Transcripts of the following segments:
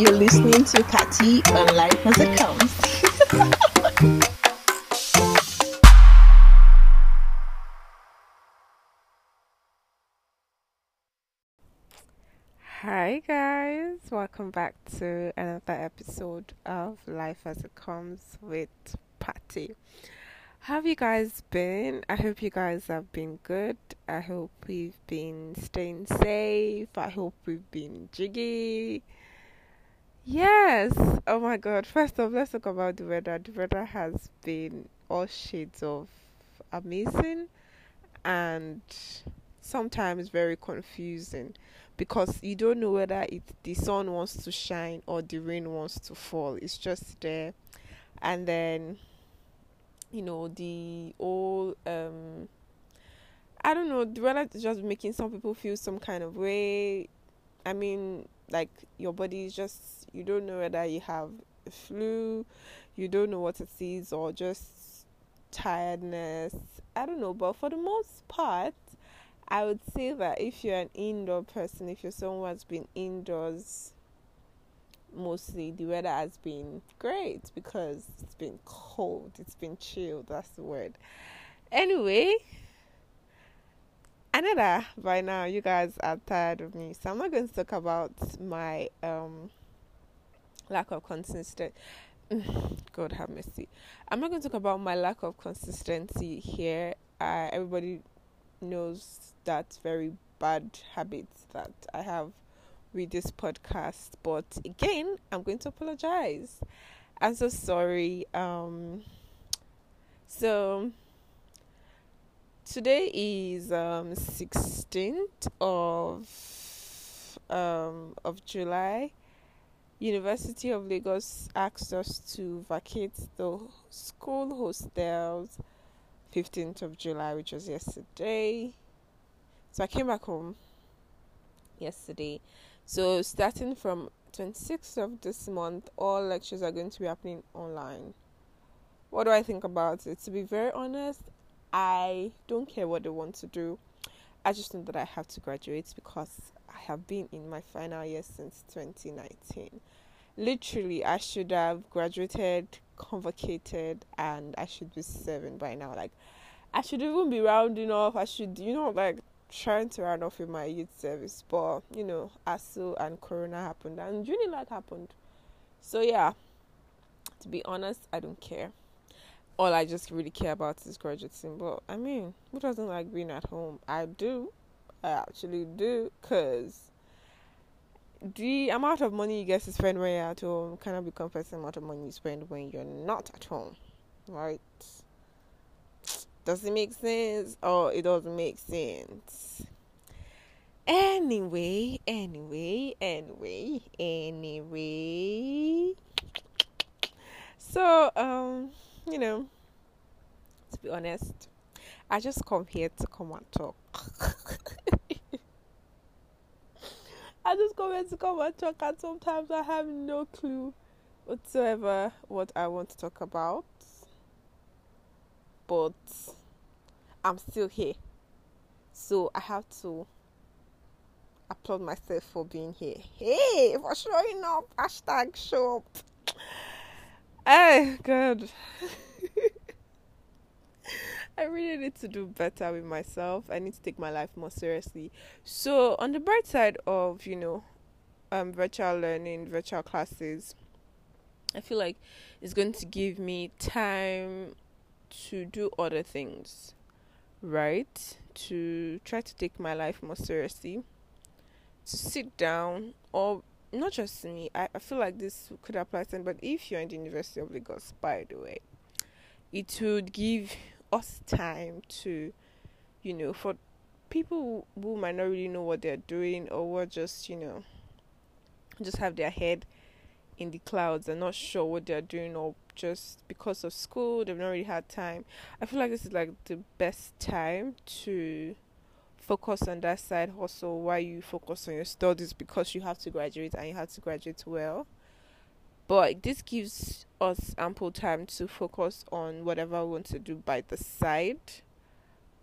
You're listening to Patty on Life as It Comes. Hi guys, welcome back to another episode of Life as It Comes with Patty. How have you guys been? I hope you guys have been good. I hope we've been staying safe. I hope we've been jiggy. Yes. Oh my god. First off, let's talk about the weather. The weather has been all shades of amazing and sometimes very confusing because you don't know whether it the sun wants to shine or the rain wants to fall. It's just there. And then you know, the whole um I don't know, the weather is just making some people feel some kind of way. I mean, like your body is just you don't know whether you have flu, you don't know what it is, or just tiredness. I don't know, but for the most part, I would say that if you're an indoor person, if you're someone who has been indoors mostly, the weather has been great because it's been cold, it's been chilled, that's the word. Anyway, I know that by now you guys are tired of me, so I'm not going to talk about my um lack of consistency. God have mercy. I'm not going to talk about my lack of consistency here. Uh, everybody knows that very bad habits that I have with this podcast. But again, I'm going to apologize. I'm so sorry. Um, so today is um 16th of um of July. University of Lagos asked us to vacate the school hostels 15th of July, which was yesterday. So I came back home yesterday. So starting from 26th of this month, all lectures are going to be happening online. What do I think about it? To be very honest, I don't care what they want to do. I just know that I have to graduate because I have been in my final year since 2019. Literally, I should have graduated, convocated, and I should be seven by now. Like, I should even be rounding off. I should, you know, like trying to round off with my youth service. But, you know, ASUU and Corona happened and Unilag happened. So, yeah, to be honest, I don't care. All I just really care about is graduating. But, I mean, who doesn't like being at home? I do. I actually do. Because the amount of money you get to spend when you're at home cannot be compared to the amount of money you spend when you're not at home, right? Does it make sense or it doesn't make sense? Anyway, anyway, anyway, anyway. So, um, you know, to be honest, I just come here to come and talk. I just come here to come and talk, and sometimes I have no clue whatsoever what I want to talk about. But I'm still here. So I have to applaud myself for being here. Hey, for showing up. Hashtag show up. Oh, God. I really need to do better with myself. I need to take my life more seriously. So, on the bright side of, you know, um, virtual learning, virtual classes, I feel like it's going to give me time to do other things, right? To try to take my life more seriously, to sit down, or not just me, I, I feel like this could apply to but if you're in the University of Lagos, by the way, it would give us time to, you know, for people who might not really know what they're doing or who are just, you know, just have their head in the clouds and not sure what they're doing or just because of school they've not really had time. I feel like this is like the best time to focus on that side hustle while you focus on your studies because you have to graduate and you have to graduate well. But this gives us ample time to focus on whatever we want to do by the side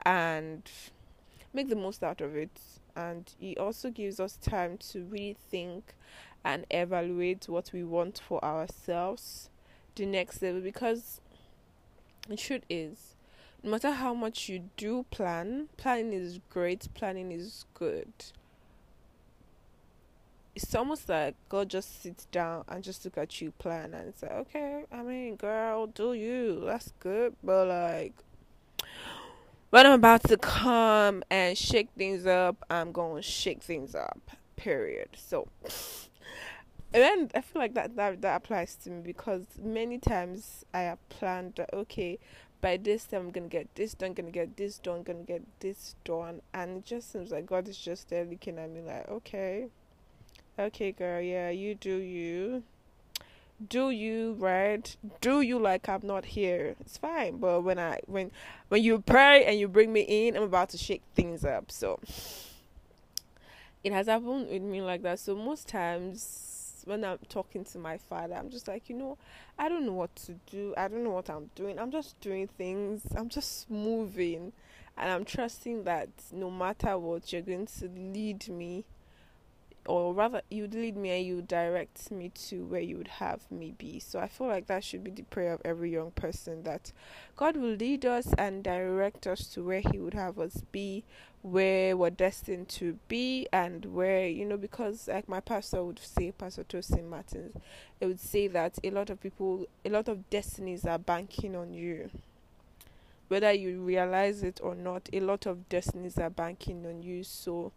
and make the most out of it. And it also gives us time to really think and evaluate what we want for ourselves the next level because the truth is no matter how much you do plan planning is great planning is good it's almost like God just sits down and just look at you plan and say, okay, I mean, girl, do you? That's good, but like, when I'm about to come and shake things up, I'm to shake things up. Period. So, and then I feel like that, that that applies to me because many times I have planned that okay, by this time I'm gonna get this done, gonna get this done, gonna get this done, and it just seems like God is just there looking at me like, okay, okay, girl, yeah, you do you. Do you right? Do you like I'm not here? It's fine, but when I when when you pray and you bring me in, I'm about to shake things up. So it has happened with me like that. So most times when I'm talking to my father, I'm just like, you know, I don't know what to do. I don't know what I'm doing. I'm just doing things. I'm just moving. And I'm trusting that no matter what, you're going to lead me or rather you'd lead me and you direct me to where you would have me be. So I feel like that should be the prayer of every young person that God will lead us and direct us to where He would have us be, where we're destined to be, and where, you know, because like my pastor would say, Pastor Tosin Martins, it would say that a lot of people, a lot of destinies are banking on you. Whether you realize it or not, a lot of destinies are banking on you. So,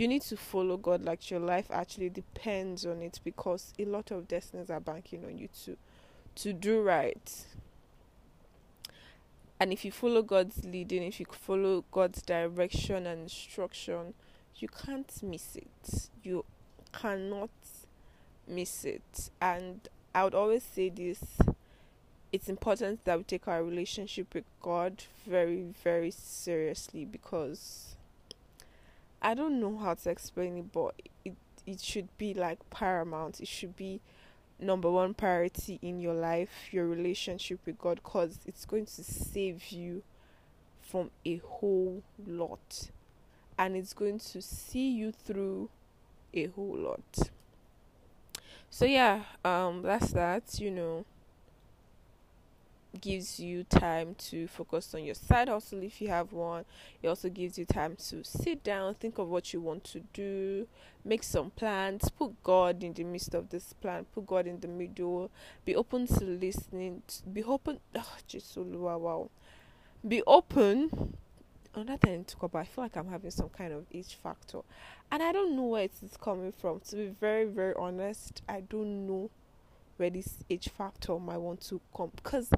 you need to follow God like your life actually depends on it because a lot of destinies are banking on you to to do right. And if you follow God's leading, if you follow God's direction and instruction, you can't miss it. You cannot miss it. And I would always say this it's important that we take our relationship with God very, very seriously because I don't know how to explain it, but it it should be like paramount. It should be number one priority in your life, your relationship with God, because it's going to save you from a whole lot, and it's going to see you through a whole lot. So yeah, um, that's that. You know gives you time to focus on your side hustle if you have one. It also gives you time to sit down, think of what you want to do, make some plans, put God in the midst of this plan, put God in the middle, be open to listening, be open. Oh, Jesus, wow, wow. Be open. Another thing to about, I feel like I'm having some kind of H factor, and I don't know where it is coming from. To be very, very honest, I don't know where this H factor might want to come because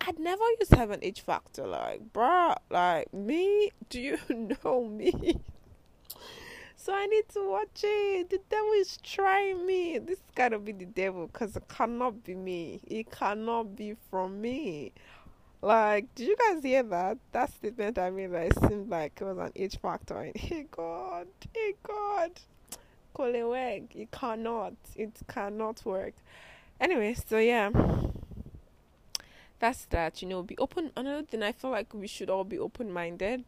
I'd never used to have an H factor. Like, bruh, like me, do you know me? so I need to watch it. The devil is trying me. This gotta be the devil because it cannot be me. It cannot be from me. Like, did you guys hear that? That statement I made that it seemed like it was an H factor. And hey God, hey God, Koleweg, it cannot, it cannot work. Anyway, so yeah that's that you know be open another thing i feel like we should all be open minded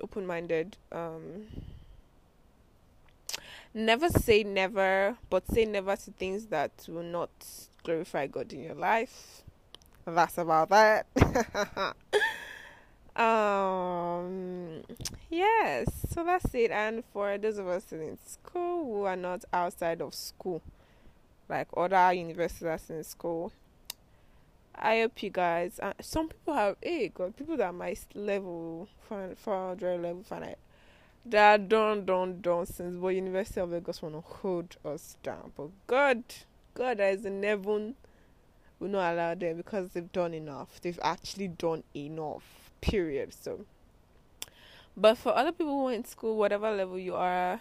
open minded um never say never but say never to things that will not glorify god in your life. That's about that. Um yes so that's it. And for those of us in school who are not outside of school like other universities in school I hope you guys. Uh, some people have, hey God, people that my level, four hundred level, fine. That done, done, done since. But University of Lagos want to hold us down. But God, God, is in heaven, will not allow them because they've done enough. They've actually done enough. Period. So, but for other people who are in school, whatever level you are,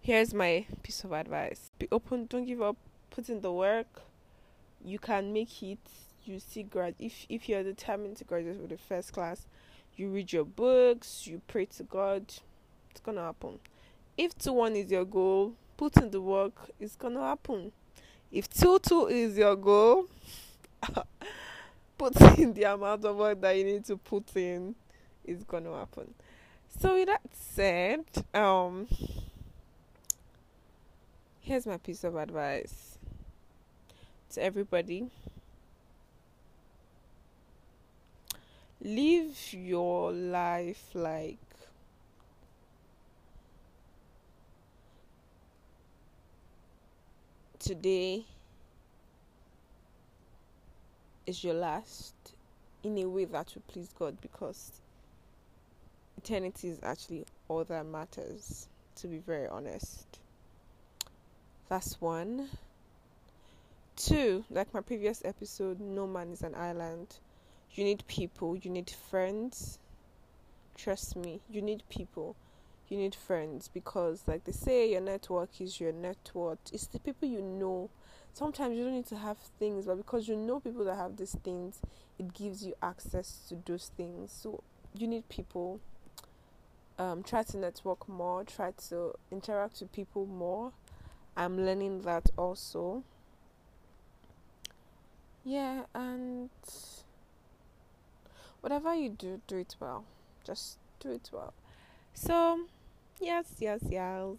here's my piece of advice: be open. Don't give up. Put in the work you can make it you see grad if if you're determined to graduate with the first class you read your books you pray to god it's gonna happen. If two one is your goal put in the work it's gonna happen. If two two is your goal put in the amount of work that you need to put in it's gonna happen. So with that said um Here's my piece of advice to everybody live your life like today is your last in a way that will please God because eternity is actually all that matters, to be very honest. That's one. Two, like my previous episode, no man is an island. You need people, you need friends. Trust me, you need people, you need friends because, like they say, your network is your network. It's the people you know. Sometimes you don't need to have things, but because you know people that have these things, it gives you access to those things. So you need people. Um, try to network more, try to interact with people more. I'm learning that also. Yeah, and whatever you do, do it well. Just do it well. So, yes, yes, yes.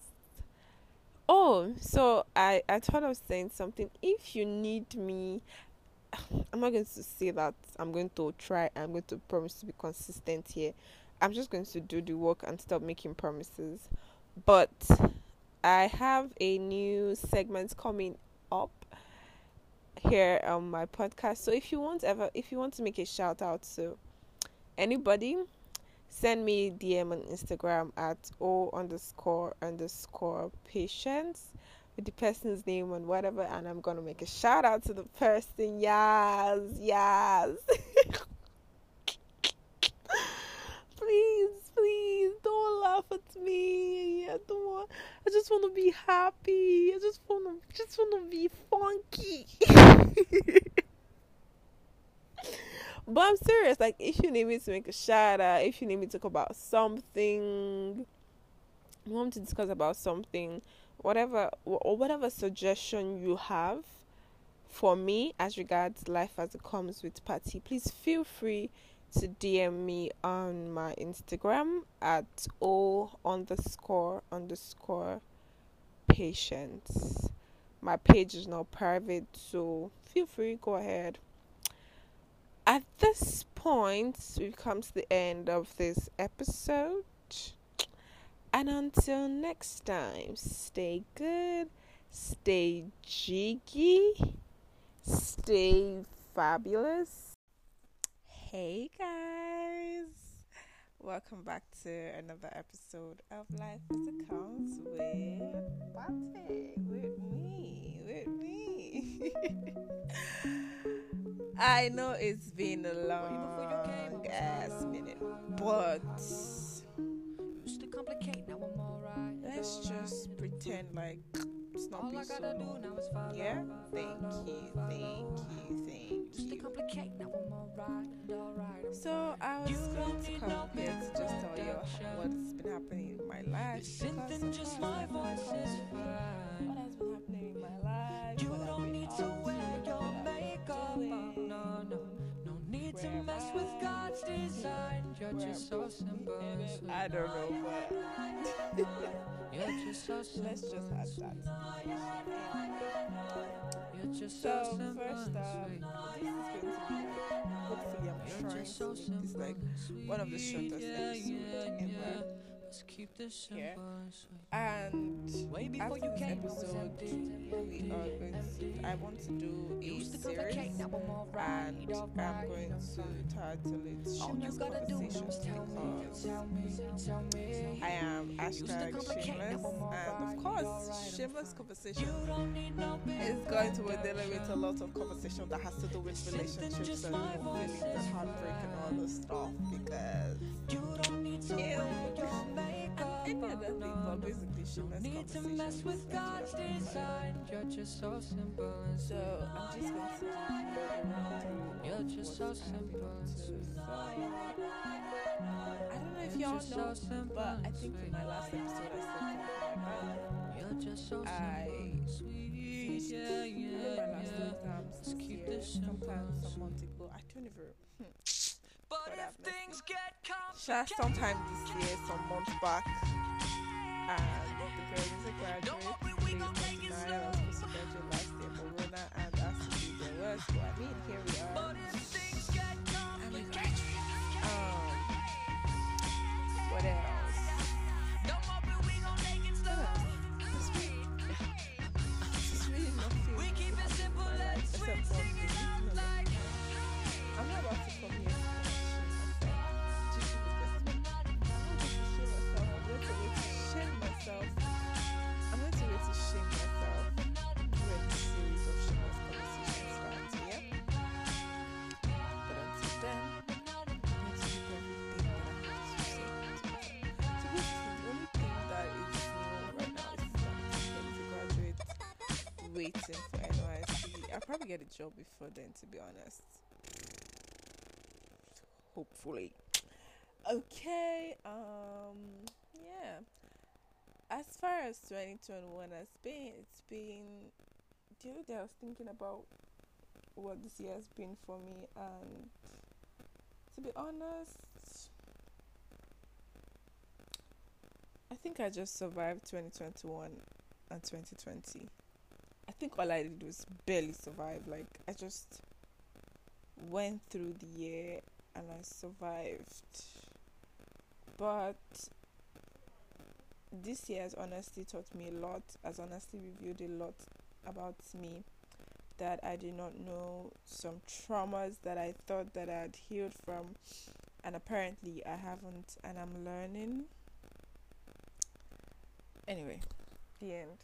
Oh, so I I thought was saying something. If you need me, I'm not going to say that I'm going to try. I'm going to promise to be consistent here. I'm just going to do the work and stop making promises. But I have a new segment coming here on my podcast. So if you want ever if you want to make a shout out to anybody, send me DM on Instagram at o underscore underscore patience with the person's name and whatever and I'm gonna make a shout out to the person. Yes, yes. please, please at me. I don't want I just wanna be happy. I just wanna just wanna be funky. But I'm serious. Like, if you need me to make a shout out, if you need me to talk about something, you want to discuss about something, whatever, or whatever suggestion you have for me as regards life as it comes with Patty, please feel free to DM me on my Instagram at o underscore underscore patience. My page is not private, so feel free, go ahead at this point, we've come to the end of this episode. And until next time, stay good, stay jiggy, stay fabulous. Hey guys, welcome back to another episode of Life as with Bate, with me, with me. I know it's been a long ass minute, but let's just pretend like it's not All so long. Yeah? Thank you, thank you, thank you. So I was going to come here to just tell you what's been happening in my life because of what has been happening in my life, what I've been up to, what I've been doing. To mess with God's design. You're just so simple. I don't know, but you're just so simple. Let's just have that. So. First up, hopefully I'm trying this like one of the shortest episodes ever. Let's keep this simple. Yeah. and way before you came episode, we are going to. I want to do a series, and I'm going to title it "Shameless Conversations" because I am hashtag shameless, and of course, shameless conversation is going to be dealing with a lot of conversation that has to do with relationships and feelings and heartbreak and all this stuff because. Ew any other thing, but basically shameless Need to mess with God's design. You're just so simple. So I'm just going to You're just so simple. I don't know if y'all know, so but I think in my last episode I said You're just so I finished yeah, yeah, my last yeah. exams this year, sometimes ago. I don't even. Hmm. But if things get complicated, sometime this year, some months back, and the girl is a graduate. place of denial. I was supposed to graduate last year, Corona and has to be the worst. But I mean, here we are. Waiting for NYSC. I'll probably get a job before then, to be honest. Hopefully. Okay. Um. Yeah. As far as 2021 has been, it's been. The other day I was thinking about what this year has been for me, and to be honest, I think I just survived 2021 and 2020. I think all I did was barely survive. Like, I just went through the year and I survived. But this year has honestly taught me a lot, has honestly revealed a lot about me that I did not know, some traumas that I thought that I had healed from, and apparently I haven't, and I'm learning. Anyway, the end.